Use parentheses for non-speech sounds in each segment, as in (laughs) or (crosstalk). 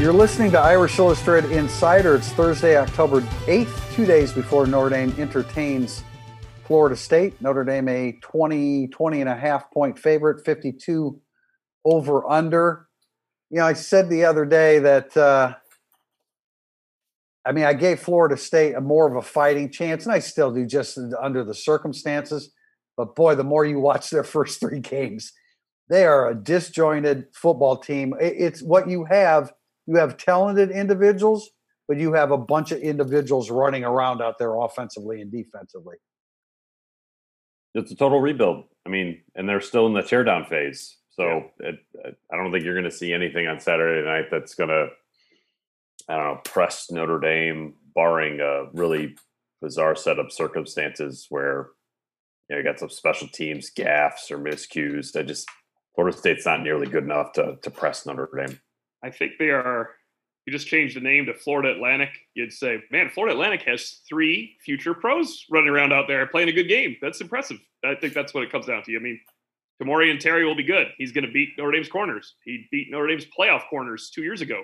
You're listening to Irish Illustrated Insider. It's Thursday, October 8th, two days before Notre Dame entertains Florida State. Notre Dame a 20, 20 and a half point favorite, 52 over under. You know, I said the other day that, uh, I mean, I gave Florida State a more of a fighting chance, and I still do just under the circumstances. But boy, the more you watch their first three games, they are a disjointed football team. It's what you have you have talented individuals, but you have a bunch of individuals running around out there offensively and defensively. It's a total rebuild. I mean, and they're still in the teardown phase. So yeah. it, I don't think you're going to see anything on Saturday night that's going to, I don't know, press Notre Dame, barring a really bizarre set of circumstances where you, know, you got some special teams gaffes or miscues. I just Florida State's not nearly good enough to to press Notre Dame. I think they are. You just changed the name to Florida Atlantic. You'd say, man, Florida Atlantic has three future pros running around out there playing a good game. That's impressive. I think that's what it comes down to. I mean, Tamorrion Terry will be good. He's going to beat Notre Dame's corners. He beat Notre Dame's playoff corners two years ago.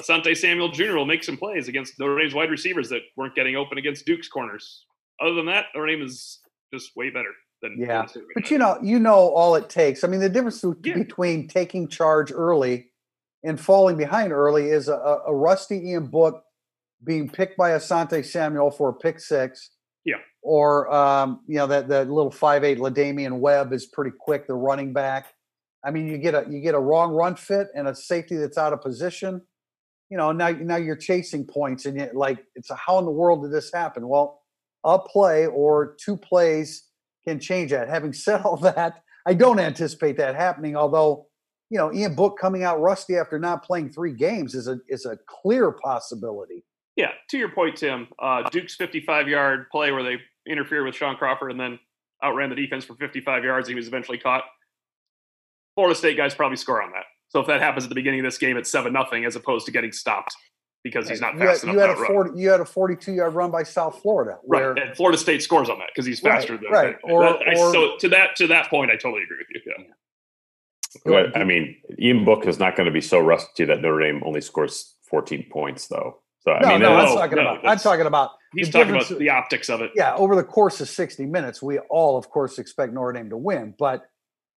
Asante Samuel Jr. will make some plays against Notre Dame's wide receivers that weren't getting open against Duke's corners. Other than that, Notre Dame is just way better. Than yeah, but you know, you know, all it takes. I mean, the difference yeah. between taking charge early and falling behind early is a, a rusty Ian Book being picked by Asante Samuel for a pick six. Yeah. Or um, you know that that little five eight La'Damian Webb is pretty quick, the running back. I mean, you get a you get a wrong run fit and a safety that's out of position. You know, now now you're chasing points, and you like it's a, how in the world did this happen? Well, a play or two plays can change that. Having said all (laughs) that, I don't anticipate that happening. Although you know, Ian Book coming out rusty after not playing three games is a is a clear possibility. Yeah, to your point, Tim. Uh, Duke's 55 yard play where they interfered with Sean Crawford and then outran the defense for 55 yards. He was eventually caught. Florida State guys probably score on that. So if that happens at the beginning of this game, it's seven nothing as opposed to getting stopped because he's not fast you had, enough. You had, a 40, you had a 42 yard run by South Florida. Where, right. And Florida State scores on that because he's faster right, than right. Or, that, I, or, so to that to that point, I totally agree with you. Yeah. I mean, Ian Book is not going to be so rusty that Notre Dame only scores 14 points, though. So I no, mean, no, I'm talking no, about. I'm talking about. He's talking about the optics of it. Yeah, over the course of 60 minutes, we all, of course, expect Notre Dame to win, but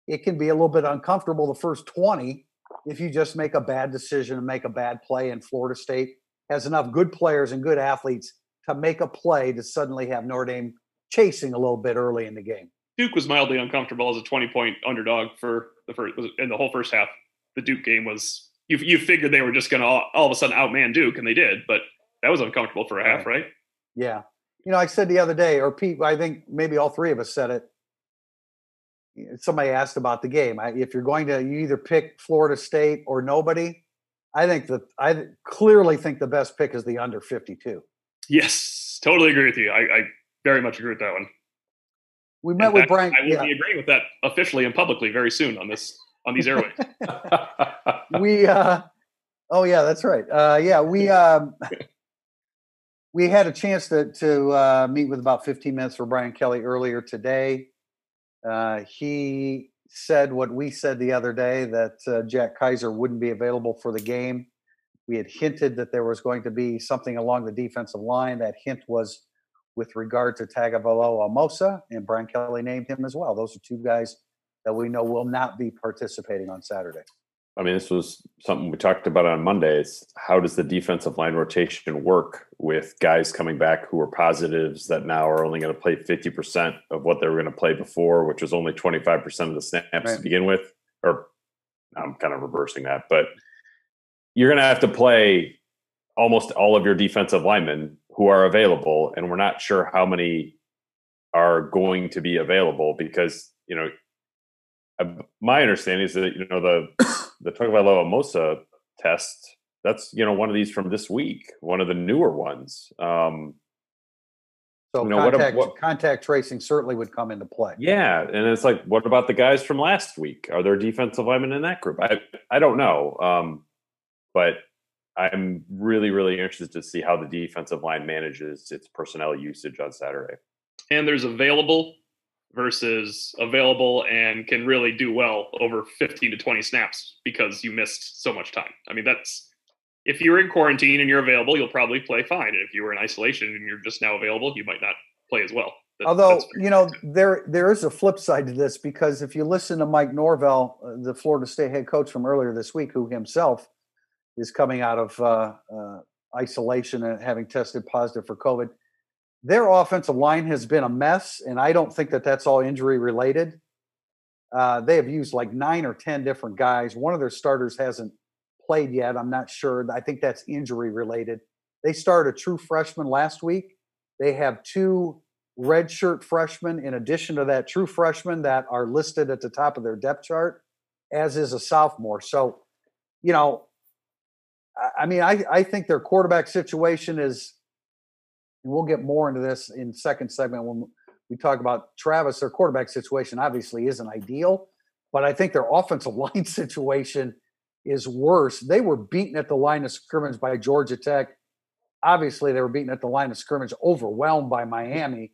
it can be a little bit uncomfortable the first 20 if you just make a bad decision and make a bad play. And Florida State has enough good players and good athletes to make a play to suddenly have Notre Dame chasing a little bit early in the game. Duke was mildly uncomfortable as a 20 point underdog for the first in the whole first half. The Duke game was you you figured they were just going to all, all, of a sudden outman Duke, and they did, but that was uncomfortable for a half, right? Yeah. You know, I said the other day, or Pete, I think maybe all three of us said it. Somebody asked about the game. I, if you're going to, you either pick Florida State or nobody. I think that I clearly think the best pick is the under 52. Yes, totally agree with you. I, I very much agree with that one. We met with Brian. I will yeah. be agreeing with that officially and publicly very soon on this on these airways. (laughs) we uh oh yeah, that's right. Uh yeah, we um we had a chance to to uh, meet with about 15 minutes for Brian Kelly earlier today. Uh, he said what we said the other day that uh, Jack Kiser wouldn't be available for the game. We had hinted that there was going to be something along the defensive line. That hint was with regard to Tagovailoa Amosa, and Brian Kelly named him as well. Those are two guys that we know will not be participating on Saturday. I mean, this was something we talked about on Mondays. How does the defensive line rotation work with guys coming back who are positives that now are only going to play 50% of what they were going to play before, which was only 25% of the snaps right. to begin with? Or I'm kind of reversing that, but you're going to have to play almost all of your defensive linemen who are available, and we're not sure how many are going to be available because you know my understanding is that you know the (coughs) the Tagovailoa Amosa test that's you know one of these from this week, one of the newer ones. Um, so you know, contact, what, what, contact tracing certainly would come into play. Yeah, and it's like, what about the guys from last week? Are there defensive linemen in that group? I I don't know, um, but I'm really, really interested to see how the defensive line manages its personnel usage on Saturday. And there's available versus available and can really do well over 15 to 20 snaps because you missed so much time. I mean, that's if you're in quarantine and you're available, you'll probably play fine. And if you were in isolation and you're just now available, you might not play as well. That, Although you know there there is a flip side to this because if you listen to Mike Norvell, uh, the Florida State head coach from earlier this week, who himself is coming out of uh, uh, isolation and having tested positive for COVID, their offensive line has been a mess, and I don't think that that's all injury related. Uh, they have used like nine or ten different guys. One of their starters hasn't played yet. I'm not sure. I think that's injury related. They started a true freshman last week. They have two redshirt freshmen in addition to that true freshman that are listed at the top of their depth chart, as is a sophomore. So, you know, I mean, I, I think their quarterback situation is, and we'll get more into this in second segment when we talk about Travis. Their quarterback situation obviously isn't ideal, but I think their offensive (laughs) line situation is worse. They were beaten at the line of scrimmage by Georgia Tech. Obviously, they were beaten at the line of scrimmage, overwhelmed by Miami.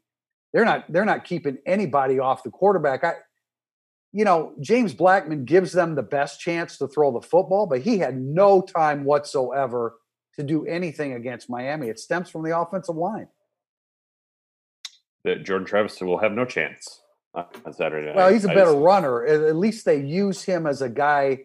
They're not they're not keeping anybody off the quarterback. I you know, James Blackman gives them the best chance to throw the football, but he had no time whatsoever to do anything against Miami. It stems from the offensive line. That Jordan Travis will have no chance on Saturday night. Well, he's a better just, runner. At least they use him as a guy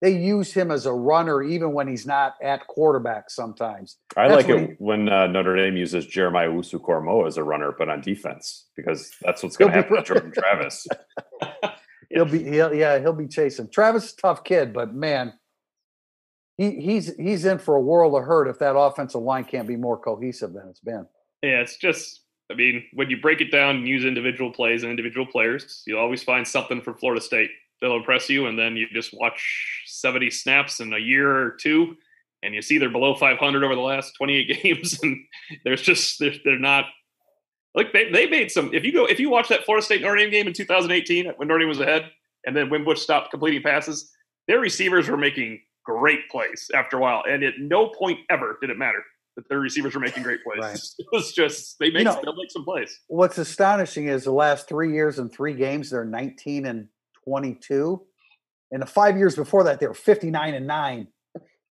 they use him as a runner even when he's not at quarterback sometimes. I that's like it he, when uh, Notre Dame uses Jeremiah Owusu-Koramoah as a runner, but on defense, because that's what's going to happen to Jordan Travis. (laughs) he'll be, he'll, yeah, he'll be chasing. Travis is a tough kid, but man, he, he's he's in for a world of hurt if that offensive line can't be more cohesive than it's been. Yeah, it's just I mean, when you break it down and use individual plays and individual players, you'll always find something for Florida State that'll impress you, and then you just watch 70 snaps in a year or two, and you see they're below 500 over the last 28 (laughs) games, and there's just they're, they're not like they, they made some. If you go if you watch that Florida State Notre Dame game in 2018 when Notre Dame was ahead, and then when Bush stopped completing passes, their receivers were making great plays after a while, and at no point ever did it matter that their receivers were making great plays. Right. (laughs) It was just they make you know, they'll make some plays. What's astonishing is the last three years and three games, they're 19 and 22. And the five years before that, they were 59 and nine.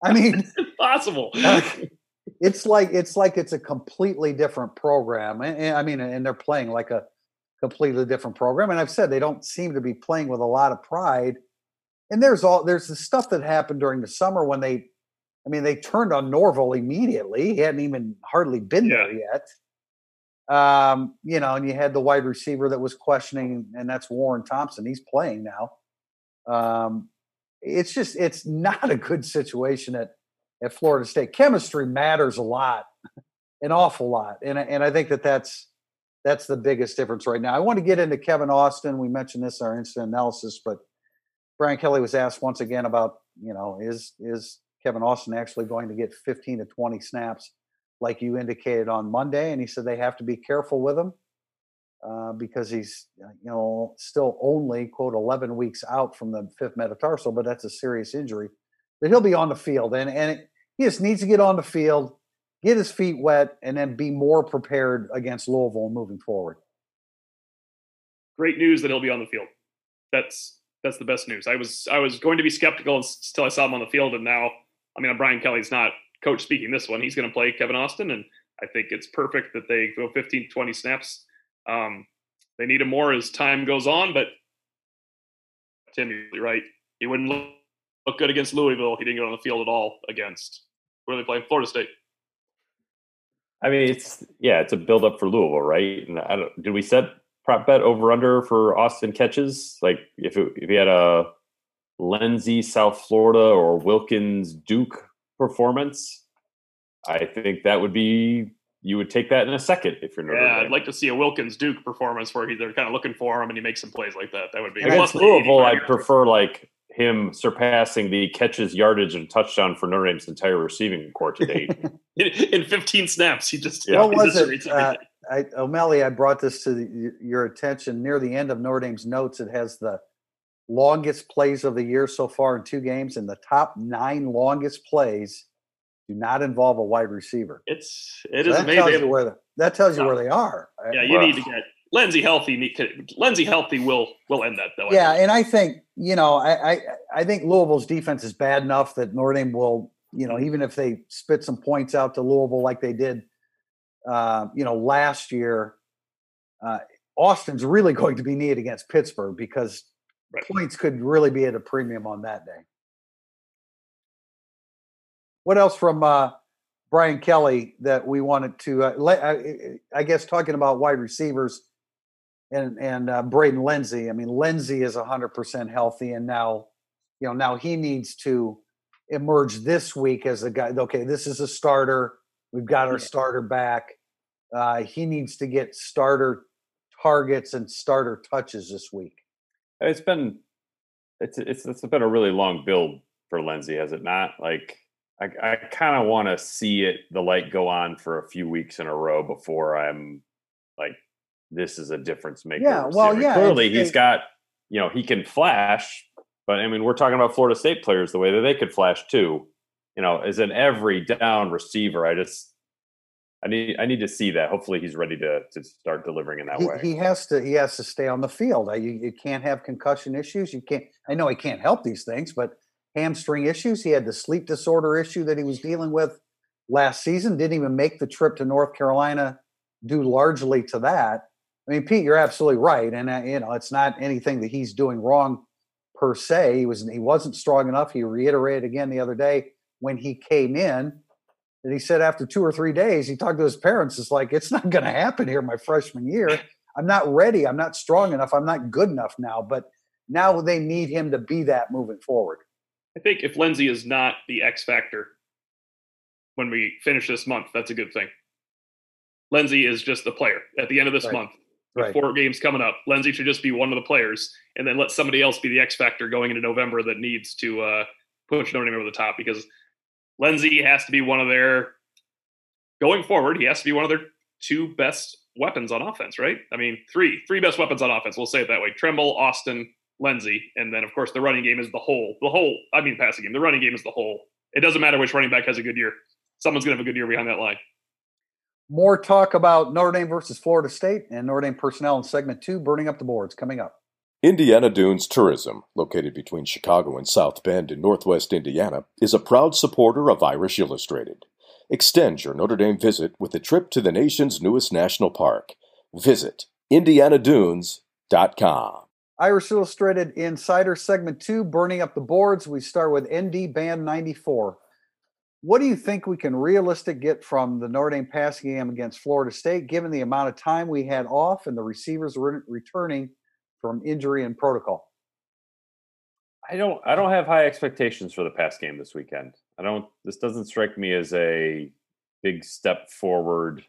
I mean, (laughs) impossible. It's like it's like it's a completely different program. And, I mean, and they're playing like a completely different program. And I've said they don't seem to be playing with a lot of pride. And there's all there's the stuff that happened during the summer when they, I mean, they turned on Norvell immediately. He hadn't even hardly been yeah. there yet. Um, you know, and you had the wide receiver that was questioning, and that's Warren Thompson. He's playing now. Um, it's just it's (laughs) not a good situation at at Florida State. Chemistry matters a lot, an awful lot, and and I think that that's that's the biggest difference right now. I want to get into Kevin Austin. We mentioned this in our instant analysis, but Brian Kelly was asked once again about you know is is Kevin Austin actually going to get 15 to 20 snaps like you indicated on Monday, and he said they have to be careful with him. Uh, because he's uh, you know still only quote 11 weeks out from the fifth metatarsal but that's a serious injury but he'll be on the field and and he just needs to get on the field get his feet wet and then be more prepared against louisville moving forward. Great news that he'll be on the field. That's that's the best news. I was i was going to be skeptical until i saw him on the field and now i mean brian kelly's not coach speaking this one. He's going to play kevin austin and i think it's perfect that they go 15 20 snaps. Um, they need him more as time goes on, but Tim, you're right. He wouldn't look, look good against Louisville. He didn't get on the field at all against. Where are they playing? Florida State. I mean, it's yeah, it's a build up for Louisville, right? And I don't, did we set prop bet over under for Austin catches? Like if it, if he had a Lenzy South Florida or Wilkins Duke performance, I think that would be you would take that in a second if you're Notre Yeah, I'd like to see a Wilkins Duke performance where he, they're kind of looking for him and he makes some plays like that. That would be against Louisville. I'd prefer like him surpassing the catches, yardage, and touchdown for Notre Dame's entire receiving corps to date. (laughs) in, in, 15 snaps, he just yeah. What was it? Uh, I, O'Malley, I brought this to the, your attention near the end of Notre Dame's notes. It has the longest plays of the year so far in two games, and the top nine longest plays do not involve a wide receiver. It's it so is that amazing. Tells you where the, that tells you where they are. Yeah, you need to get Lenzy healthy, Lenzy healthy will will end that though. Yeah, and I think you know, I, I I think Louisville's defense is bad enough that Notre Dame will, you know, even if they spit some points out to Louisville like they did, uh, you know, last year, uh, Austin's really going to be needed against Pittsburgh because right. points could really be at a premium on that day. What else from uh, Brian Kelly that we wanted to? Uh, I, I guess talking about wide receivers and and uh, Braden Lenzy. I mean, Lenzy is hundred percent healthy, and now, you know, now he needs to emerge this week as a guy. Okay, this is a starter. We've got our yeah. starter back. Uh, he needs to get starter targets and starter touches this week. It's been it's it's it's been a really long build for Lenzy, has it not? Like I, I kind of want to see it the light go on for a few weeks in a row before I'm like this is a difference maker. Yeah, well, yeah. Clearly, he's got you know he can flash, but I mean we're talking about Florida State players the way that they could flash too. You know, as an every down receiver, I just I need I need to see that. Hopefully, he's ready to to start delivering in that he, way. He has to he has to stay on the field. You, you can't have concussion issues. You can't. I know he can't help these things, but hamstring issues. He had the sleep disorder issue that he was dealing with last season. Didn't even make the trip to North Carolina, due largely to that. I mean, Pete, you're absolutely right, and uh, you know it's not anything that he's doing wrong per se. He was he wasn't strong enough. He reiterated again the other day when he came in that he said after two or three days he talked to his parents. It's like it's not going to happen here my freshman year. I'm not ready. I'm not strong enough. I'm not good enough now. But now they need him to be that moving forward. I think if Lenzy is not the X factor when we finish this month, that's a good thing. Lenzy is just the player at the end of this right. month. Right. Four games coming up. Lenzy should just be one of the players, and then let somebody else be the X factor going into November that needs to uh, push Notre Dame over the top because Lenzy has to be one of their going forward. He has to be one of their two best weapons on offense, right? I mean, three three best weapons on offense. We'll say it that way: Tremble, Austin, Lenzy, and then of course the running game is the whole. The whole. I mean, passing game. The running game is the whole. It doesn't matter which running back has a good year. Someone's gonna have a good year behind that line. More talk about Notre Dame versus Florida State and Notre Dame personnel in segment two, burning up the boards, coming up. Indiana Dunes Tourism, located between Chicago and South Bend in northwest Indiana, is a proud supporter of Irish Illustrated. Extend your Notre Dame visit with a trip to the nation's newest national park. Visit IndianaDunes.com. Irish Illustrated Insider segment two, burning up the boards. We start with ND Band 94. What do you think we can realistic get from the Notre Dame passing game against Florida State, given the amount of time we had off and the receivers re- returning from injury and protocol? I don't. I don't have high expectations for the pass game this weekend. I don't. This doesn't strike me as a big step forward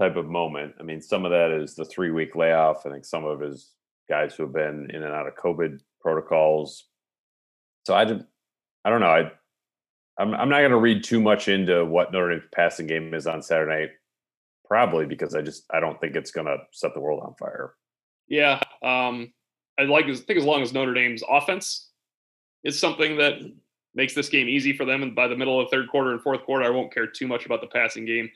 type of moment. I mean, some of that is the three week layoff. I think some of it is guys who have been in and out of COVID protocols. So I, I don't know. I I'm I'm not going to read too much into what Notre Dame's passing game is on Saturday night, probably because I just I don't think it's going to set the world on fire. Yeah, um, I like to think as long as Notre Dame's offense is something that makes this game easy for them, and by the middle of the third quarter and fourth quarter, I won't care too much about the passing game.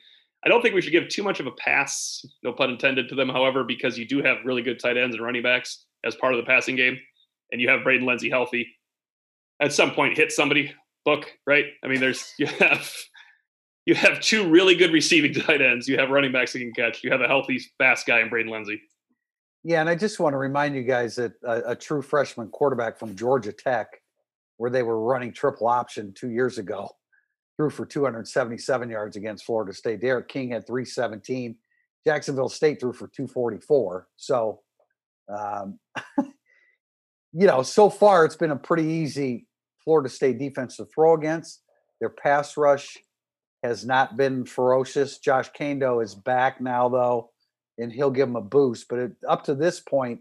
I don't think we should give too much of a pass, no pun intended, to them, however, because you do have really good tight ends and running backs as part of the passing game, and you have Braden Lenzy healthy. At some point, hit somebody book, right? I mean, there's (laughs) you have you have two really good receiving (laughs) tight ends. You have running backs that can catch. You have a healthy, fast guy in Braden Lenzy. Yeah, and I just want to remind you guys that a, a, true freshman quarterback from Georgia Tech, where they were running triple option two years ago, threw for 277 yards against Florida State. D'Eriq King had 317. Jacksonville State threw for 244. So, um, (laughs) you know, so far it's been a pretty easy Florida State defense to throw against. Their pass rush has not been ferocious. Josh Kaindoh is back now, though, and he'll give them a boost. But it, up to this point,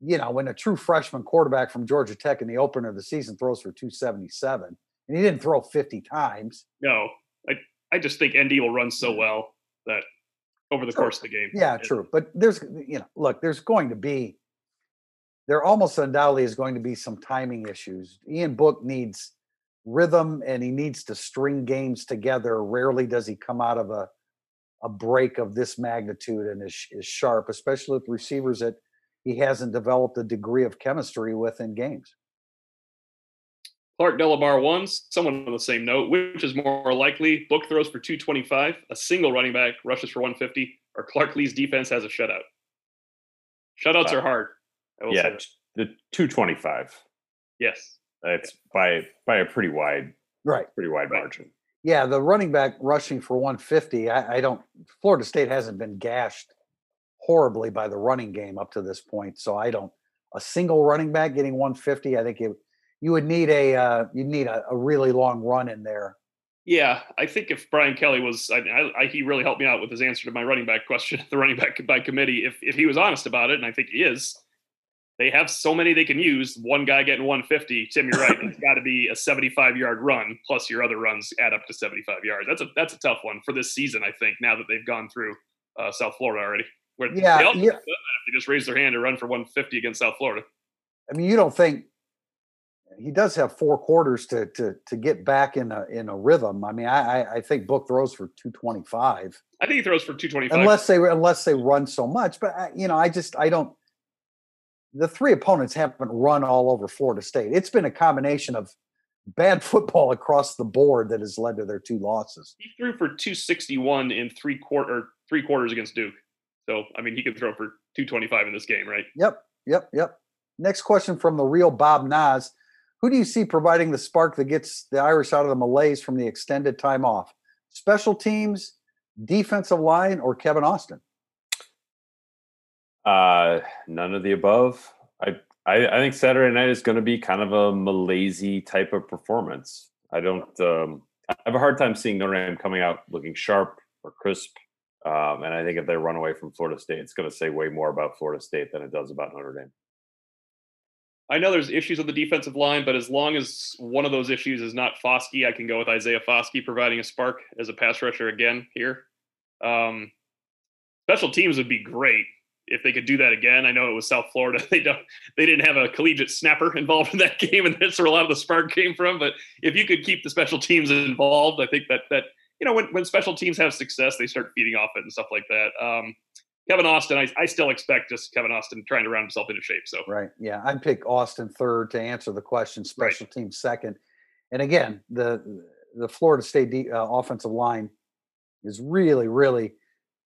you know, when a true freshman quarterback from Georgia Tech in the opener of the season throws for 277, and he didn't throw 50 times. No, I, I just think ND will run so well that over the true. course of the game. Yeah, true. But there's, you know, look, there's going to be there almost undoubtedly is going to be some timing issues. Ian Book needs rhythm and he needs to string games together. Rarely does he come out of a a break of this magnitude and is, is sharp, especially with receivers that he hasn't developed a degree of chemistry with in games. Clark Delabar ones, someone on the same note. Which is more likely? Book throws for 225, a single running back rushes for 150, or Clark Lea's defense has a shutout. Shutouts Uh, are hard. I will Yeah, say the 225. Yes. It's by by a pretty wide Right. pretty wide Right. margin. Yeah, the running back rushing for 150. I, I don't. Florida State hasn't been gashed horribly by the running game up to this point, so I don't. A single running back getting 150. I think it, you would need a uh, you need a, a really long run in there. Yeah, I think if Brian Kelly was, I, I, I, he really helped me out with his answer to my running back question, the running back by committee. If if he was honest about it, and I think he is, they have so many they can use. One guy getting 150. Tim, you're right. (laughs) It's got to be a 75 yard run plus your other runs add up to 75 yards. That's a that's a tough one for this season. I think now that they've gone through uh, South Florida already. Where Yeah, they, yeah. they just raise their hand to run for 150 against South Florida. I mean, you don't think he does have four quarters to to to get back in a in a rhythm. I mean, I I, I think Book throws for 225 I think he throws for 225. unless they unless they run so much. But I, you know, I just I don't. The three opponents haven't run all over Florida State. It's been a combination of bad (laughs) football across the board that has led to their two losses. he threw for 261 in three quarter three quarters against Duke. So I mean, he could throw for 225 in this game, right? Yep, yep, yep. Next question from the real Bob Nas. Who do you see providing the spark that gets the Irish out of the malaise from the extended time off? Special teams, defensive line, or Kevin Austin? Uh, none of the above. I, I I think Saturday night is going to be kind of a malaise type of performance. I don't. Um, I have a hard time seeing Notre Dame coming out looking sharp or crisp. Um, and I think if they run away from Florida State, it's going to say way more about Florida State than it does about Notre Dame. I know there's issues with the defensive line, but as long as one of those issues is not Foskey, I can go with Isaiah Foskey providing a spark as a pass rusher again here. Um, special teams would be great if they could do that again. I know it was South Florida; (laughs) they don't, they didn't have a collegiate snapper involved in that game, and that's where a lot of the spark came from. But if you could keep the special teams involved, I think that that you know when when special teams have success, they start feeding off it and stuff like that. Um, Kevin Austin, I, I still expect just Kevin Austin trying to round himself into shape. So Right. Yeah, I'd pick Austin third to answer the question. Special teams second. And again, the the Florida State de- uh, offensive line is really, really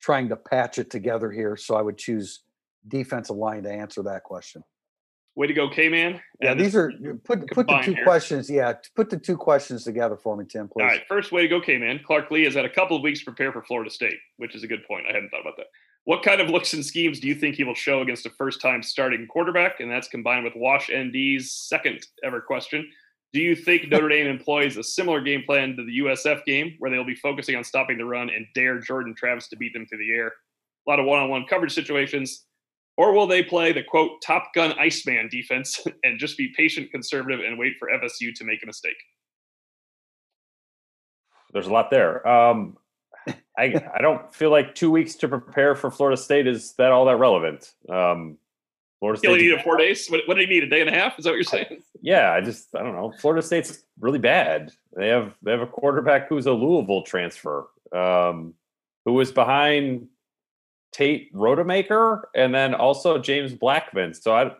trying to patch it together here. So I would choose defensive line to answer that question. way to go, K man. Yeah, these are put put the two here. questions. Yeah, put the two questions together for me, Tim, please. All right, first way to go, K man. Clark Lea has had a couple of weeks to prepare for Florida State, which is a good point. I hadn't thought about that. What kind of looks and schemes do you think he will show against a first time starting quarterback? And that's combined with Wash ND's second ever question. Do you think Notre Dame employs a similar game plan to the USF game where they'll be focusing on stopping the run and dare Jordan Travis to beat them through the air? A lot of one on one coverage situations. Or will they play the quote Top Gun Iceman defense (laughs) and just be patient, conservative, and wait for FSU to make a mistake? There's a lot there. Um, I I don't feel like two weeks to prepare for Florida State is that all that relevant. Um, Florida You only State, needed four days. What, what do you need? A day and a half? Is that what you're saying? (laughs) yeah, I just I don't know. Florida State's really bad. They have they have a quarterback who's a Louisville transfer, um, who was behind Tate Rodemaker and then also James Blackman. So I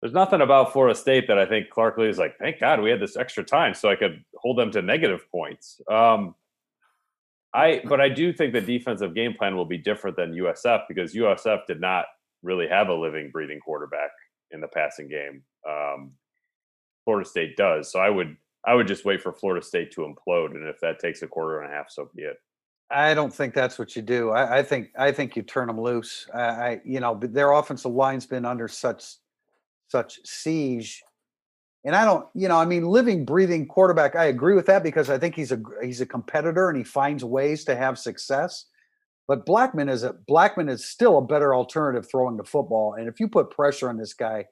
there's nothing about Florida State that I think Clark Lea is like, thank God we had this extra time so I could hold them to negative points. Um, I but I do think the defensive game plan will be different than USF because USF did not really have a living, breathing quarterback in the passing game. Um, Florida State does, so I would I would just wait for Florida State to implode, and if that takes a quarter and a half, so be it. I don't think that's what you do. I, I think I think you turn them loose. I, I you know their offensive line's been under such such siege, and I don't you know I mean living breathing quarterback. I agree with that because I think he's a he's a competitor and he finds ways to have success. But Blackman is a Blackman is still a better alternative throwing the football. And if you put pressure on this guy,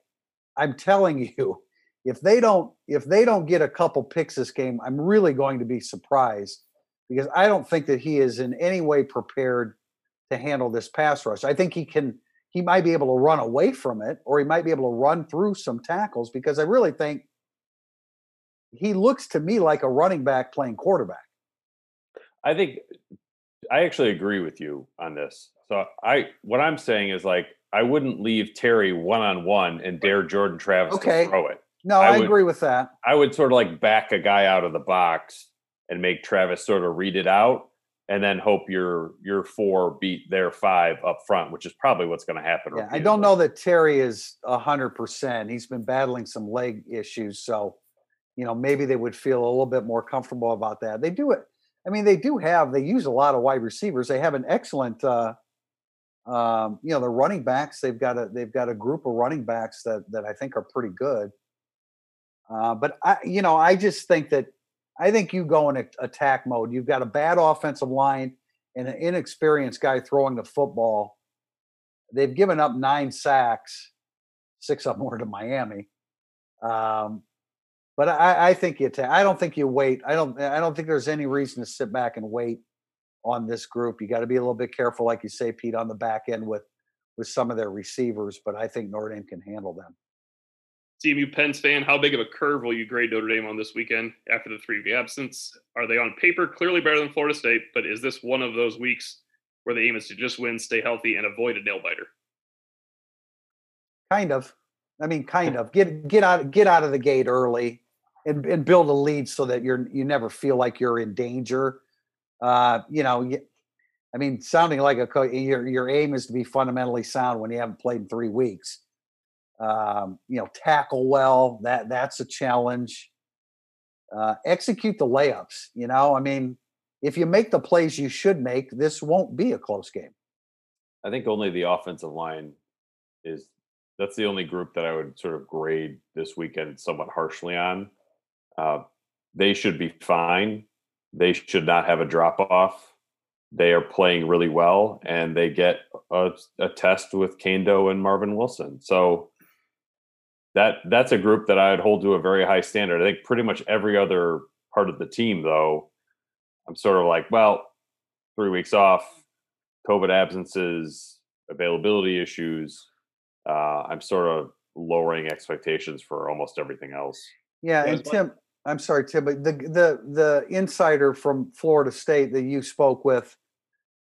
I'm telling (laughs) you, if they don't if they don't get a couple picks this game, I'm really going to be surprised because I don't think that he is in any way prepared to handle this pass rush. I think he can he might be able to run away from it or he might be able to run through some tackles because I really think he looks to me like a running back playing quarterback. I think I actually agree with you on this. So I what I'm saying is like I wouldn't leave Terry one on one and dare Jordan Travis Okay. to throw it. No, I I, would- agree with that. I would sort of like back a guy out of the box and make Travis sort of read it out and then hope your your four beat their five up front, which is probably what's going to happen. Yeah, I don't know that Terry is a hundred percent. He's been battling some leg issues, so you know maybe they would feel a little bit more comfortable about that. They do it. I mean, they do have. They use a lot of wide receivers. They have an excellent. uh um, you know, the running backs. They've got a they've got a group of running backs that that I think are pretty good. Uh, but I, you know, I just think that I think you go in attack mode. You've got a bad offensive line and an inexperienced guy throwing the football. They've given up nine sacks, six of them were to Miami. Um, but I, I think you. Ta- I don't think you wait. I don't. I don't think there's any reason to sit back and wait on this group. You got to be a little bit careful, like you say, Pete, on the back end with with some of their receivers. But I think Notre Dame can handle them. CMU Penn's fan, how big of a curve will you grade Notre Dame on this weekend after the three week absence? Are they on paper clearly better than Florida State? But is this one of those weeks where the aim is to just win, stay healthy, and avoid a nail biter? Kind of. I mean, kind of. Get get out get out of the gate early and, and build a lead so that you're you never feel like you're in danger. Uh, you know, I mean, sounding like a your your aim is to be fundamentally sound when you haven't played in three weeks. Um, you know, tackle well. That that's a challenge. Uh, execute the layups. You know, I mean, if you make the plays you should make, this won't be a close game. I think only the offensive line is that's the only group that I would sort of grade this weekend somewhat harshly on. Uh, they should be fine. They should not have a drop off. They are playing really well, and they get a, a test with Kaindoh and Marvin Wilson. So that that's a group that I'd hold to a very high standard. I think pretty much every other part of the team, though, I'm sort of like, well, three weeks off, COVID absences, availability issues. Uh, I'm sort of lowering expectations for almost everything else. Yeah, Yeah, and it's Tim, I'm sorry, Tim, but the the the insider from Florida State that you spoke with,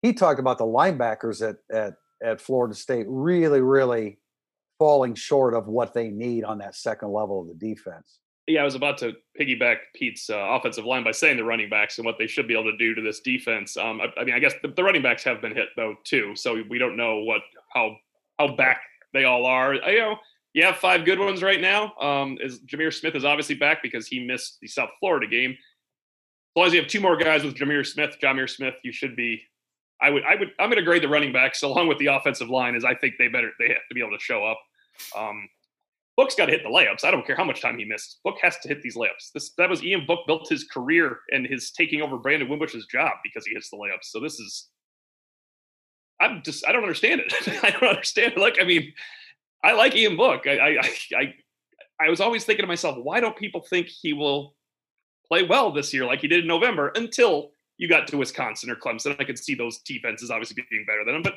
he talked about the linebackers at at at Florida State really, really falling short of what they need on that second level of the defense. Yeah, I was about to piggyback Pete's uh, offensive line by saying the running backs and what they should be able to do to this defense. Um, I, I mean, I guess the, the running backs have been hit though too, so we don't know what how how back they all are. I, you know, you have five good ones right now. Um, is Jahmir Smith is obviously back because he missed the South Florida game. As long as you have two more guys with Jahmir Smith, Jahmir Smith, you should be. I would, I would, I'm going to grade the running backs along with the offensive line. As I think they better, they have to be able to show up. Um, Book's got to hit the layups. I don't care how much time he missed. Book has to hit these layups. This that was Ian Book built his career and his taking over Brandon Wimbush's job because he hits the layups. So this is I'm just I don't understand it. (laughs) I don't understand it. Like I mean, I like Ian Book. I I I I was always thinking to myself, why don't people think he will play well this year like he did in November until you got to Wisconsin or Clemson? I could see those defenses obviously being better than him, but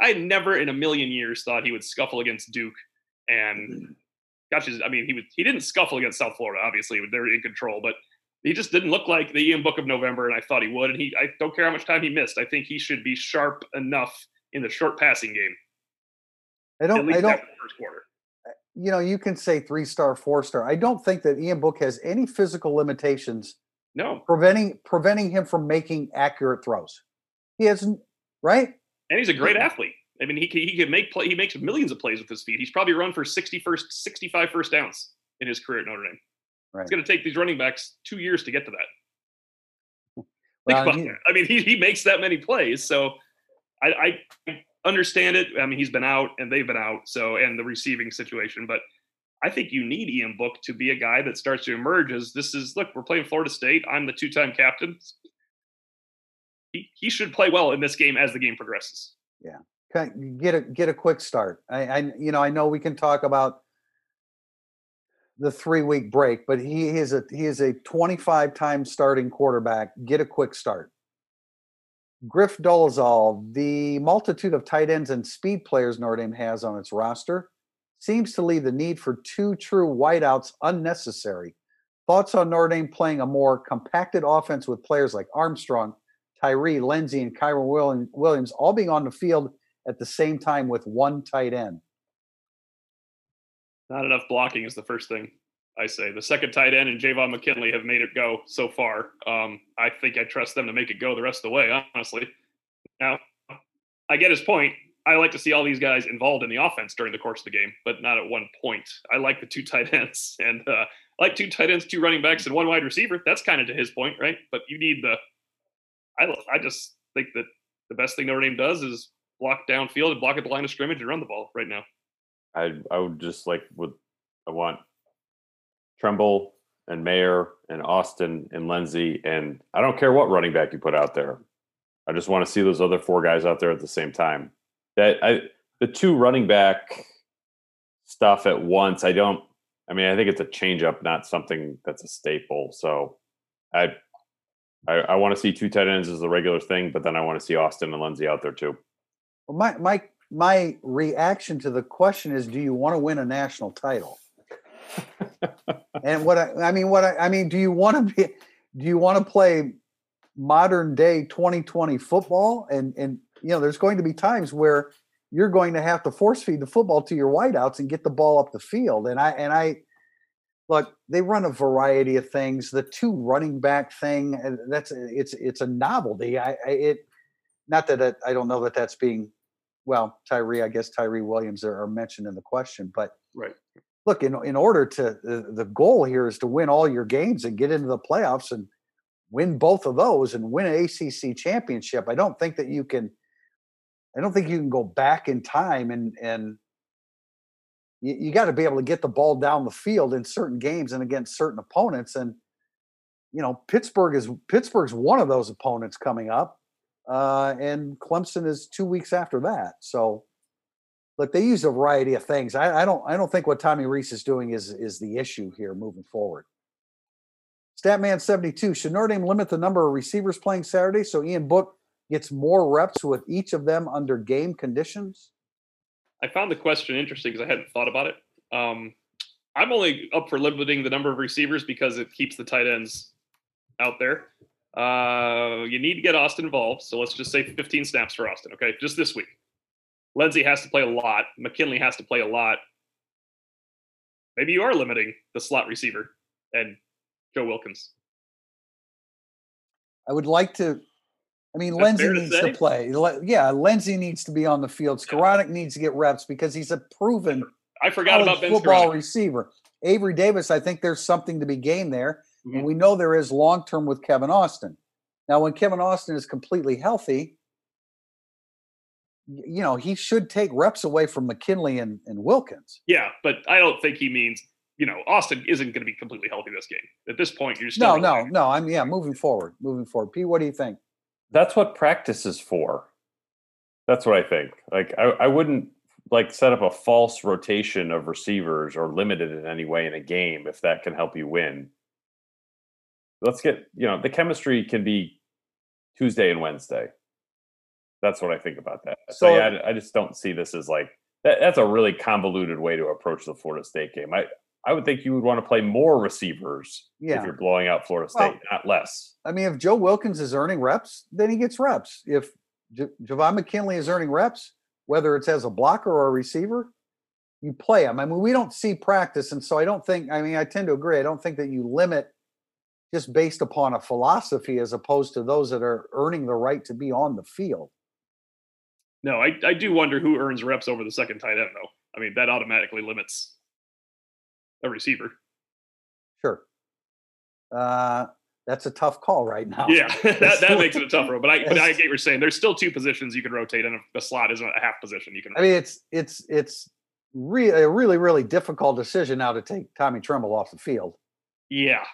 I never in a million years thought he would scuffle against Duke and mm-hmm. gosh, I mean, he was he didn't scuffle against South Florida. Obviously, they're in control, but he just didn't look like the Ian Book of November, and I thought he would. And he, I don't care how much time he missed. I think he should be sharp enough in the short passing game. I don't. I don't. first quarter. You know, you can say three star, four star. I don't think that Ian Book has any physical limitations No, preventing preventing him from making accurate throws. He hasn't. Right. and he's a great athlete. I mean, he can, he can make play. He makes millions of plays with his feet. He's probably run for 60 first, 65 first downs in his career at Notre Dame. Right. It's going to take these running backs two years to get to that. Think about he- that. I mean, he, he makes that many plays, so I, I understand it. I mean, he's been out and they've been out, so and the receiving situation, but I think you need Ian Book to be a guy that starts to emerge as this is look, we're playing Florida State. I'm the two-time captain. He, he should play well in this game as the game progresses. Yeah. get a get a quick start. I, I you know I know we can talk about the three week break, but he is a he is a 25 time starting quarterback. Get a quick start. Griff Dolezal, the multitude of tight ends and speed players Notre Dame has on its roster, seems to leave the need for two true wideouts unnecessary. Thoughts on Notre Dame playing a more compacted offense with players like Armstrong, Tyree, Lenzy, and Kyren Williams all being on the field at the same time with one tight end. Not enough blocking is the first thing I say. The second tight end and Javon McKinley have made it go so far. Um, I think I trust them to make it go the rest of the way, honestly. Now, I get his point. I like to see all these guys involved in the offense during the course of the game, but not at one point. I like the two (laughs) tight ends and uh, like two tight ends, two running backs, and one wide receiver. That's kind of to his point, right? But you need the. I I just think that the best thing Notre Dame does is block downfield and block at the line of scrimmage and run the ball right now. I I would just like would I want Tremble and Mayer and Austin and Lenzy and I don't care what running back you put out there. I just want to see those other four guys out there at the same time. That I the two running back stuff at once. I don't. I mean, I think it's a change up, not something that's a staple. So I I, I want to see two tight ends as the regular thing, but then I want to see Austin and Lenzy out there too. Well, my my my reaction to the question is, do you want to win a national title? and what I, I mean, what I, I mean, do you want to be? Do you want to play modern day 2020 football? And and you know, there's going to be times where you're going to have to force feed the football to your wideouts and get the ball up the field. And I and I look, they run a variety of things. The two running back thing, uh, that's it's it's a novelty. I, I it not that I don't know that that's being well, Tyree, I guess Tyree Williams are, are mentioned in the question, but right. Look, in in order to the, the goal here is to win all your games and get into the playoffs and win both of those and win an ACC championship. I don't think that you can. I don't think you can go back in time and and you, you got to be able to get the ball down the field in certain games and against certain opponents. And you know, Pittsburgh is Pittsburgh's one of those opponents coming up uh, and Clemson is two weeks after that. So, look, they use a variety of things. I, I, don't, I don't think what Tommy Rees is doing is is the issue here moving forward. Statman seventy two should Notre Dame limit the number of receivers playing Saturday so Ian Book gets more reps with each of them under game conditions? I found the question interesting because I hadn't thought about it. Um, I'm only up for limiting the number of receivers because it keeps the tight ends out there. Uh, you need to get Austin involved. So let's just say 15 snaps for Austin. Okay, just this week. Lenzy has to play a lot. McKinley has to play a lot. Maybe you are limiting the slot receiver and Joe Wilkins. I would like to. I mean, That's Lenzy needs to, to, play. Yeah, Lenzy needs to be on the field. Skowronek yeah. needs to get reps because he's a proven. I forgot about ben football receiver. Avery Davis, I think there's something to be gained there. Mm-hmm. And we know there is long term with Kevin Austin. Now, when Kevin Austin is completely healthy, you know, he should take reps away from McKinley and, and Wilkins. Yeah, but I don't think he means, you know, Austin isn't going to be completely healthy this game. At this point, you're still. No, no, no. I'm, yeah, moving forward, moving forward. P, what do you think? That's what practice is for. That's what I think. Like, I, I wouldn't like set up a false rotation of receivers or limit it in any way in a game if that can help you win let's get you know the chemistry can be Tuesday and Wednesday. That's what I think about that. So, so yeah, I, I, just don't see this as like that, that's a really convoluted way to approach the Florida State game. I I would think you would want to play more receivers yeah. if you're blowing out Florida State, well, not less. I mean, if Joe Wilkins is earning reps, then he gets reps. If J- Javon McKinley is earning reps, whether it's as a blocker or a receiver, you play him. I mean, we don't see practice, and so I don't think. I mean, I tend to agree. I don't think that you limit just based upon a philosophy as opposed to those that are earning the right to be on the field. No, I, I do wonder who earns reps over the second tight end, though. I mean, that automatically limits a receiver. Sure. Uh, that's a tough call right now. Yeah, (laughs) that, that makes it a tougher. But I, but I (laughs) get what you're saying. There's still two positions you can rotate, and a slot isn't a half position you can. I mean, it's it's it's really a really really difficult decision now to take Tommy Tremble off the field. Yeah,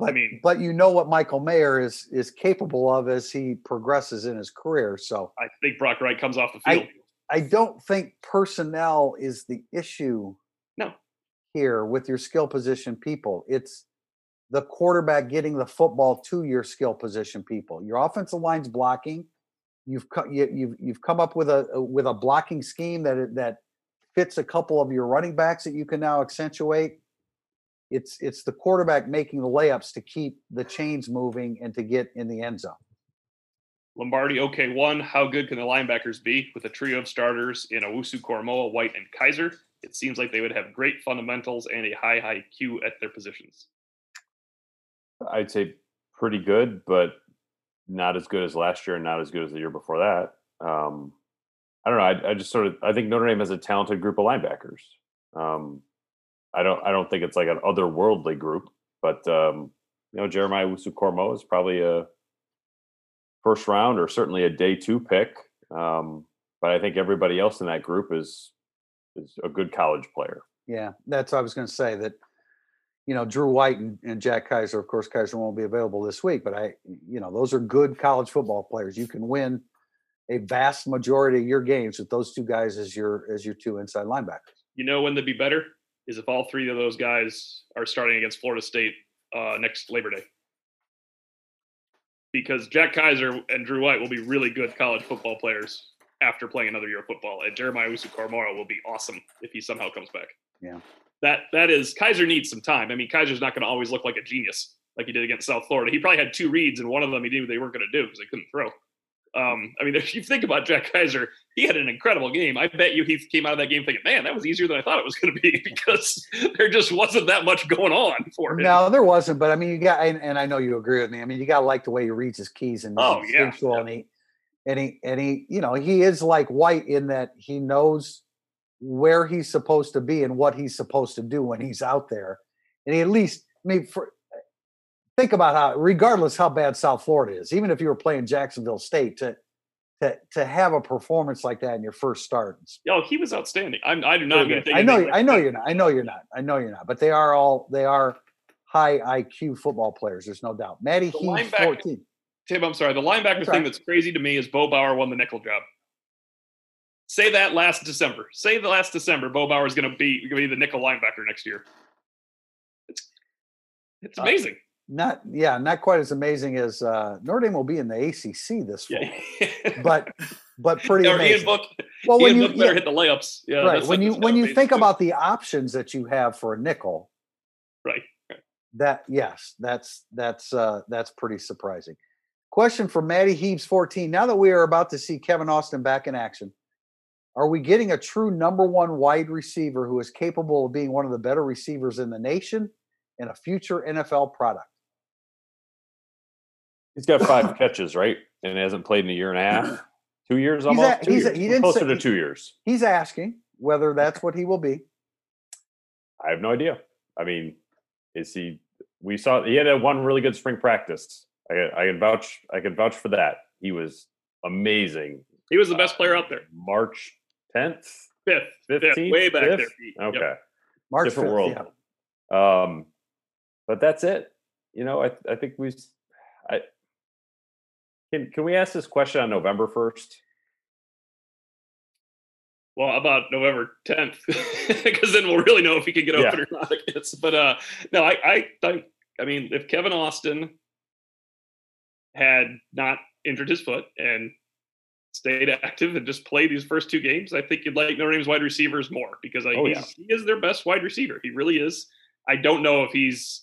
but I mean, but you know what Michael Mayer is is capable of as he progresses in his career. So I think Brock Wright comes off the field. I, I don't think personnel is the issue. No. Here with your skill position people, it's the quarterback getting the football to your skill position people. Your offensive line's blocking. You've you, you've you've come up with a with a blocking scheme that that fits a couple of your running backs that you can now accentuate it's it's the quarterback making the layups to keep the chains moving and to get in the end zone. Lombardi, okay, one. How good can the linebackers be with a trio of starters in Owusu Koramoah, White, and Kiser? It seems like they would have great fundamentals and a high high Q at their positions. I'd say pretty good, but not as good as last year and not as good as the year before that. Um, I don't know. I, I, just sort of I think Notre Dame has a talented group of linebackers. Um, I don't I don't think it's like an otherworldly group, but um, you know Jeremiah Owusu is probably a first round or certainly a day two pick. Um, but I think everybody else in that group is is a good college player. Yeah, that's what I was going to say. That you know Drew White and, and Jack Kiser. Of course, Kiser won't be available this week, but I you know those are good college football players. You can win a vast majority of your games with those two guys as your as your two inside linebackers. You know when they'd be better is if all three of those guys are starting against Florida State uh, next Labor Day because Jack Kiser and Drew White will be really good college football players after playing another year of football. And Jeremiah Owusu-Koramoah will be awesome if he somehow comes back. Yeah. That that is Kiser needs some time. I mean, Kiser's not going to always look like a genius like he did against South Florida. He probably had two reads, and one of them he knew they weren't going to do because they couldn't throw. Um, I mean, (laughs) if you think about Jack Kiser, he had an incredible game. I bet you he came out of that game thinking, "Man, that was easier than I thought it was going to be," (laughs) because there just wasn't that much going on for him. No, there wasn't. But I mean, you got, and, and I know you agree with me. I mean, you got to like the way he reads his keys and oh yeah, yeah. and he and he and he, you know, he is like White in that he knows where he's supposed to be and what he's supposed to do when he's out there, and he at least, I mean, for think about how, regardless how bad South Florida is, even if you were playing Jacksonville State, to to to have a performance like that in your first start. Yo, he was outstanding. I'm, I do not I know, like I know you're not. I know you're not. I know you're not. But they are all they are high IQ football players. There's no doubt. Maddie Heath, 14. Tim, I'm sorry. The linebacker thing that's crazy to me is Bo Bauer won the nickel job. Say that last December. Say the last December, Bo Bauer is going to be going to be the nickel linebacker next year. It's it's uh, amazing. Uh, not yeah, not quite as amazing as uh, Notre Dame will be in the ACC this fall, yeah. (laughs) but but pretty amazing. Ian Book, well, Ian when you better yeah, hit the layups, yeah, right. When you when you think too. about the options that you have for a nickel, right? That yes, that's that's uh, that's pretty surprising. Question for Maddie Heaves 14. Now that we are about to see Kevin Austin back in action, are we getting a true number one wide receiver who is capable of being one of the better receivers in the nation and a future NFL product? He's got five (laughs) catches, right? And hasn't played in a year and a half, (clears throat) two years almost. He's, a, two he's years. A, he didn't closer say, to two years. He's asking whether that's what he will be. I have no idea. I mean, is he? We saw he had a one really good spring practice. I, I can vouch. I can vouch for that. He was amazing. He was the best uh, player out there. March tenth, fifth, fifteenth, way back 5th? there. Okay, yep. March different 5th, world. Yeah. Um, but that's it. You know, I I think we. I can can we ask this question on November first? Well, about November 10th, because (laughs) then we'll really know if he can get open yeah. or not. But uh, no, I, I think, I mean, if Kevin Austin had not injured his foot and stayed active and just played these first two games, I think you'd like Notre Dame's wide receivers more because I, oh, yeah. he is their best wide receiver. He really is. I don't know if he's.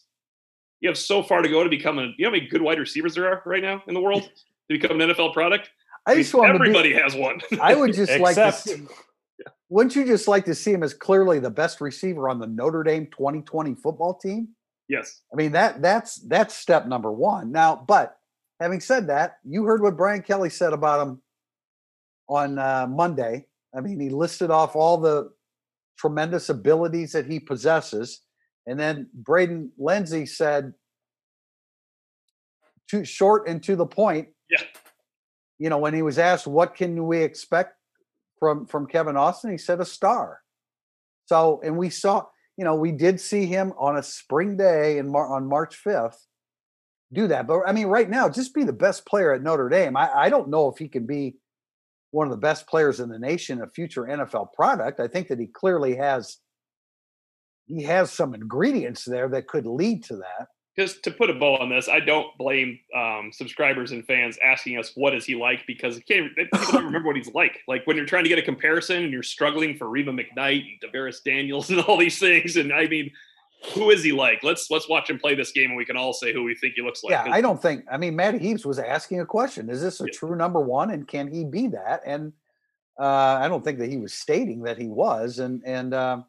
You have so far to go to become a. You know how many good wide receivers there are right now in the world? To become an NFL product? I just want everybody be, has one. I would just like to see. Wouldn't you just like to see him as clearly the best receiver on the Notre Dame 2020 football team? Yes. I mean that that's that's step number one. Now, but having said that, you heard what Brian Kelly said about him on uh, Monday. I mean, he listed off all the tremendous abilities that he possesses, and then Braden Lenzy said, "Too short and to the point." Yeah. You know, when he was asked what can we expect from from Kevin Austin, he said a star. So, and we saw, you know, we did see him on a spring day in Mar- on March 5th do that. But I mean, right now, just be the best player at Notre Dame. I, I don't know if he can be one of the best players in the nation, a future NFL product. I think that he clearly has he has some ingredients there that could lead to that just to put a bow on this, I don't blame um, subscribers and fans asking us what is he like because can't people don't remember what he's like. Like when you're trying to get a comparison and you're struggling for Reba McKnight and DaVaris Daniels (laughs) and all these things, and I mean, who is he like? Let's let's watch him play this game, and we can all say who we think he looks like. Yeah, I don't think. I mean, Matty Heaps was asking a question: Is this a Yeah. true number one, and can he be that? And uh, I don't think that he was stating that he was, and and um,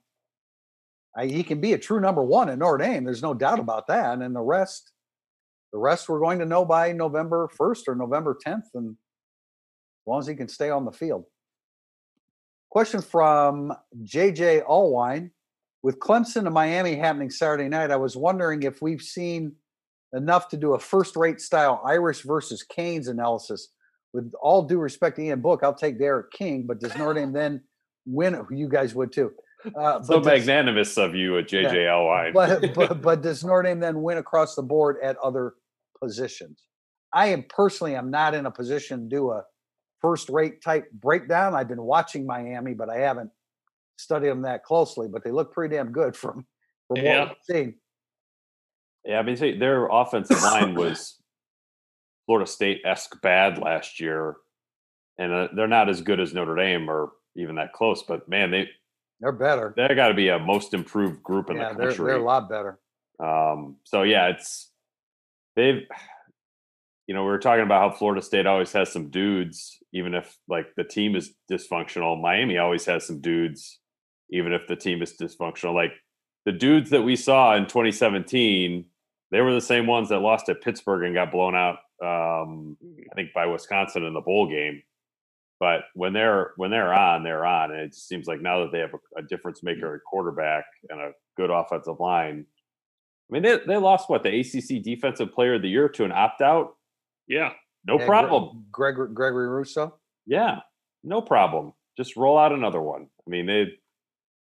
I, he can be a true number one in Notre Dame. There's no doubt about that. And the rest, the rest, we're going to know by November first or November tenth, and as long as he can stay on the field. Question from JJ Allwine. With Clemson and Miami happening Saturday night, I was wondering if we've seen enough to do a first-rate style Irish versus Canes analysis. With all due respect to Ian Book, I'll take D'Eriq King, but does Notre Dame then win? You guys would too. Uh, So but does- magnanimous of you at JJLY. (laughs) but, but but does Notre Dame then win across the board at other positions? I am personally I'm not in a position to do a first rate type breakdown. I've been watching Miami, but I haven't studied them that closely. But they look pretty damn good from from Yeah. what we've seen. Yeah, I mean, see, their offensive line (laughs) was Florida State esque bad last year, and uh, they're not as good as Notre Dame or even that close. But man, they They're better. they got to be a most improved group in Yeah, the they're country. they're a lot better. Um, so yeah, it's they've you know, we were talking about how Florida State always has some dudes, even if like the team is dysfunctional. Miami always has some dudes, even if the team is dysfunctional. Like the dudes that we saw in 2017, they were the same ones that lost at Pittsburgh and got blown out. Um, I think by Wisconsin in the bowl game. But when they're when they're on, they're on, and it just seems like now that they have a, a difference maker at quarterback and a good offensive line, I mean, they, they lost what the ACC Defensive Player of the Year to an opt out. Yeah, No Yeah, Gre- problem. Gregory Gregory Rousseau. Yeah, no problem. Just roll out another one. I mean, they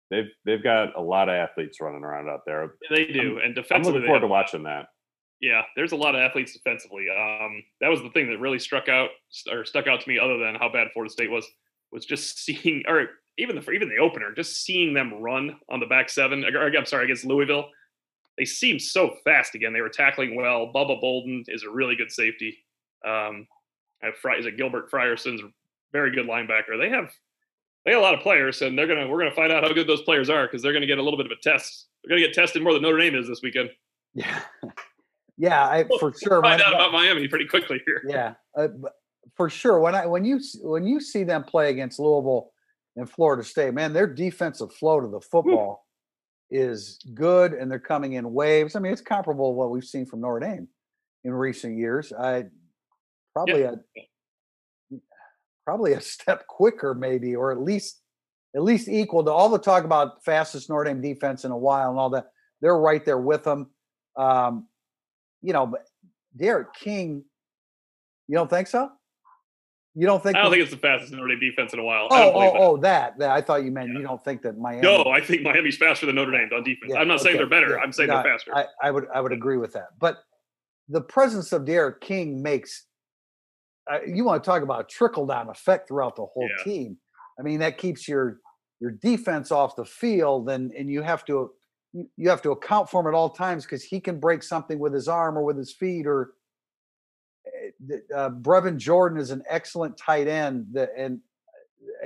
they've they've got a lot of athletes running around out there. they do. and I'm looking forward have to watching that. Yeah, there's a lot of athletes defensively. Um, that was the thing that really struck out or stuck out to me, other than how bad Florida State was, was just (laughs) seeing, or even the even the opener, just seeing them run on the back seven. I'm sorry, against Louisville, they seemed so fast again. They were tackling well. Bubba Bolden is a really good safety. Um, I have Fry, is it Gilbert Frierson's very good linebacker. They have they have a lot of players, and they're gonna we're gonna find out how good those players are because they're gonna get a little bit of a test. They're gonna get tested more than Notre Dame is this weekend. Yeah, (laughs) yeah, I, for sure. Find out about Miami pretty quickly here. yeah, uh, for sure. When I when you when you see them play against Louisville and Florida State, man, their defensive flow to the football is good, and they're coming in waves. I mean, it's comparable to what we've seen from Notre Dame in recent years. I probably a probably a step quicker, maybe, or at least at least equal to all the talk about fastest Notre Dame defense in a while and all that. They're right there with them. Um, you know, but D'Eriq King, you don't think so? You don't think? I don't think it's the fastest Notre Dame defense in a while. I Oh, don't oh, oh, that, that. I thought you meant Yeah. you don't think that Miami. No, I think Miami's faster than Notre Dame on defense. Yeah, I'm not saying they're better. yeah, I'm saying no, they're faster. I, I would I would agree with that. But the presence of D'Eriq King makes uh, you want to talk about a trickle down effect throughout the whole team. I mean, that keeps your your defense off the field, and and you have to you, have to account for him at all times because he can break something with his arm or with his feet or. eh, Uh, Brevin Jordan is an excellent tight end, that, and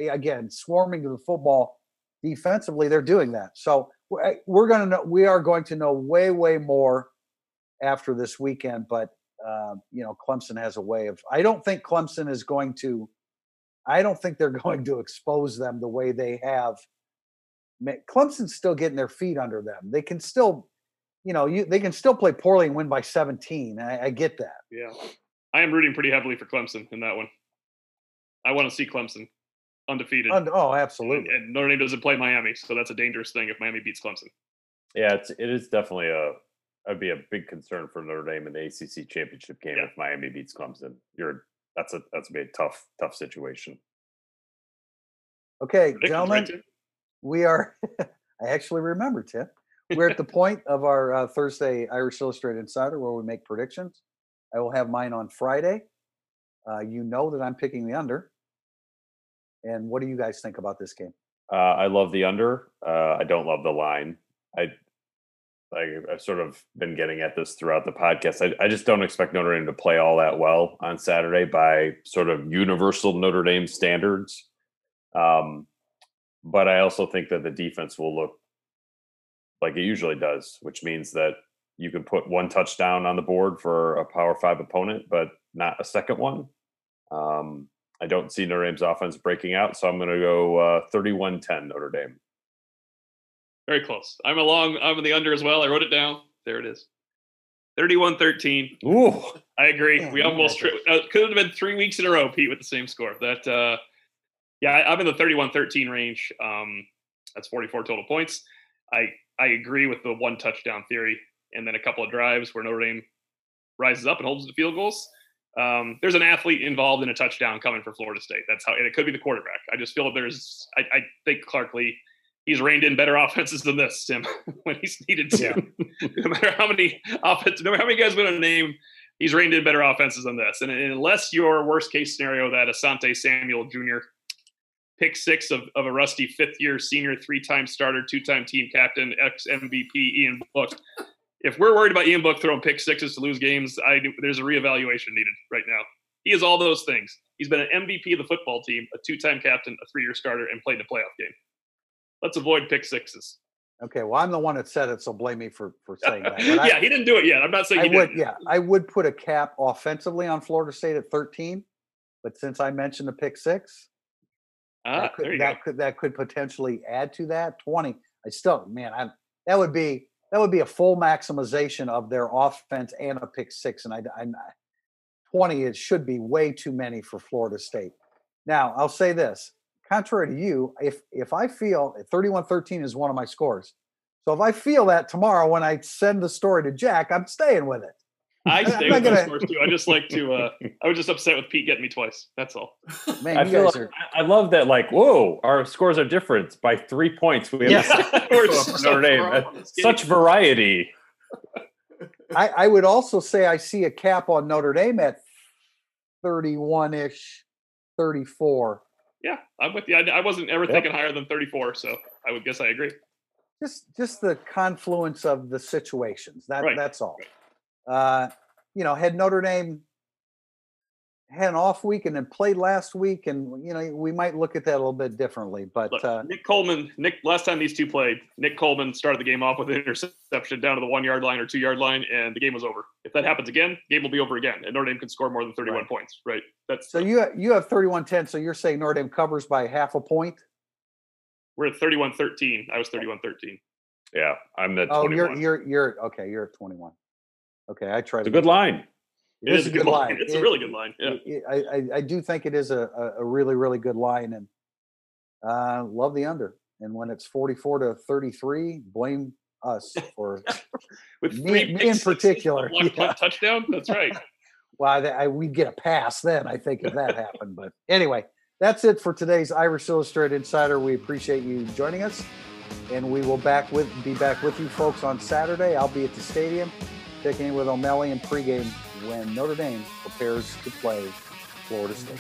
uh, again, swarming to the football defensively, they're doing that. So we're, eh, we're going to know, we are going to know way, way more after this weekend. But, uh, you know, Clemson has a way of, I don't think Clemson is going to, I don't think they're (laughs) going to expose them the way they have. Ma- Clemson's still getting their feet under them. They can still, you know, you, they can still play poorly and win by 17. I, I get that. yeah, I am rooting pretty heavily for Clemson in that one. I want to see Clemson undefeated. Und- oh, absolutely. and Notre Dame doesn't play Miami, so that's a dangerous thing if Miami beats Clemson. Yeah, it's it is definitely a that'd be a big concern for Notre Dame in the ACC championship game Yeah. if Miami beats Clemson. You're that's a that's a big tough tough situation. Okay, gentlemen, right, Tim? We are (laughs) i actually remember tim we're at the point of our uh, thursday irish illustrated insider where we make predictions i will have mine on friday uh, you know that i'm picking the under and what do you guys think about this game Uh, I love the under. Uh, I don't love the line. I like I've sort of been getting at this throughout the podcast. I, I just don't expect Notre Dame to play all that well on Saturday by sort of universal Notre Dame standards. Um, but I also think that the defense will look like it usually does, which means that you can put one touchdown on the board for a Power Five opponent, but not a second one. Um, I don't see Notre Dame's offense breaking out, so I'm going to go uh, 31-10 Notre Dame. Very close. I'm along. I'm in the under as well. I wrote it down. There it is. 31-13. Ooh, I agree. We almost tri- uh, could have been three weeks in a row, Pete, with the same score. That, uh, yeah, I, I'm in the 31-13 range. Um, that's 44 total points. I I agree with the one touchdown theory, and then a couple of drives where Notre Dame rises up and holds the field goals. Um, there's an athlete involved in a touchdown coming for Florida State. That's how, and it could be the quarterback. I just feel that there's. I, I think Clark Lea. He's reined in better (laughs) offenses than this, Tim, (laughs) when he's needed to. (laughs) no matter how many offense, no matter how many guys we going to name, he's reined in better offenses than this. And, and unless your worst case scenario that Asante Samuel Jr. pick six of, of a rusty fifth year senior, three time starter, two time team captain, ex MVP Ian Book. If we're worried about Ian Book throwing pick sixes to lose games, I there's a reevaluation needed right now. He is all those things. He's been an MVP of the football team, a two time captain, a three year starter, and played a playoff game. Let's avoid pick sixes. Okay, well, I'm the one that said it, so blame me for for saying that. But (laughs) I- yeah, he didn't do it yet. I'm not saying I he would, didn't. yeah, I would put a cap offensively on Florida State at 13, but since I mentioned the pick six, Ah, that could that could that could potentially add to that 20. I still, man, I that would be that would be a full maximization of their offense and a pick six, and I, I 20 it should be way too many for Florida State. Now I'll say this, contrary to you, if if I feel 31-13 is one of my scores, so if I feel that tomorrow when I send the story to Jack, I'm staying with it. I stay with those gonna- scores too. I just like to. Uh, I was just upset with Pete getting me twice. That's all. Man, I feel like, are I I love that. Like, whoa, our scores are different by three points. We have Yeah, same (laughs) we're score so Notre Dame. far off on this Such variety. I, I would also say I see a cap on Notre Dame at 31 ish, 34. Yeah, I'm with you. I, I wasn't ever Yep. thinking higher than 34, so I would guess I agree. Just just the confluence of the situations. That Right, that's all. Uh, you know, had Notre Dame had an off week and then played last week, and you know, we might look at that a little bit differently. But Look, uh, Nick Coleman, Nick. Last time these two played, Nick Coleman started the game off with an interception down to the one yard line or two yard line, and the game was over. If that happens again, game will be over again, and Notre Dame can score more than 31 Right. points. Right? That's so you you have 31-10, so you're saying Notre Dame covers by half a point? we're at 31-13. I was 31-13. Yeah, I'm at Oh, 21. you're you're you're okay. You're at 21. Okay, I tried. it's a good line. It is a good line. It's a really good line. Yeah. it- I, I, do think it is a, a, really, really good line and uh, love the under. And when it's 44 to 33, blame us (laughs) for, (laughs) With Me- me in (laughs) particular, yeah. touchdown. That's right. well, I, I, we'd get a pass then, I think, if that happened. But anyway, that's it for today's Irish Illustrated Insider. We appreciate you joining us. And we will back with be back with you folks on Saturday. I'll be at the stadium checking in with O'Malley in pregame when Notre Dame prepares to play Florida State.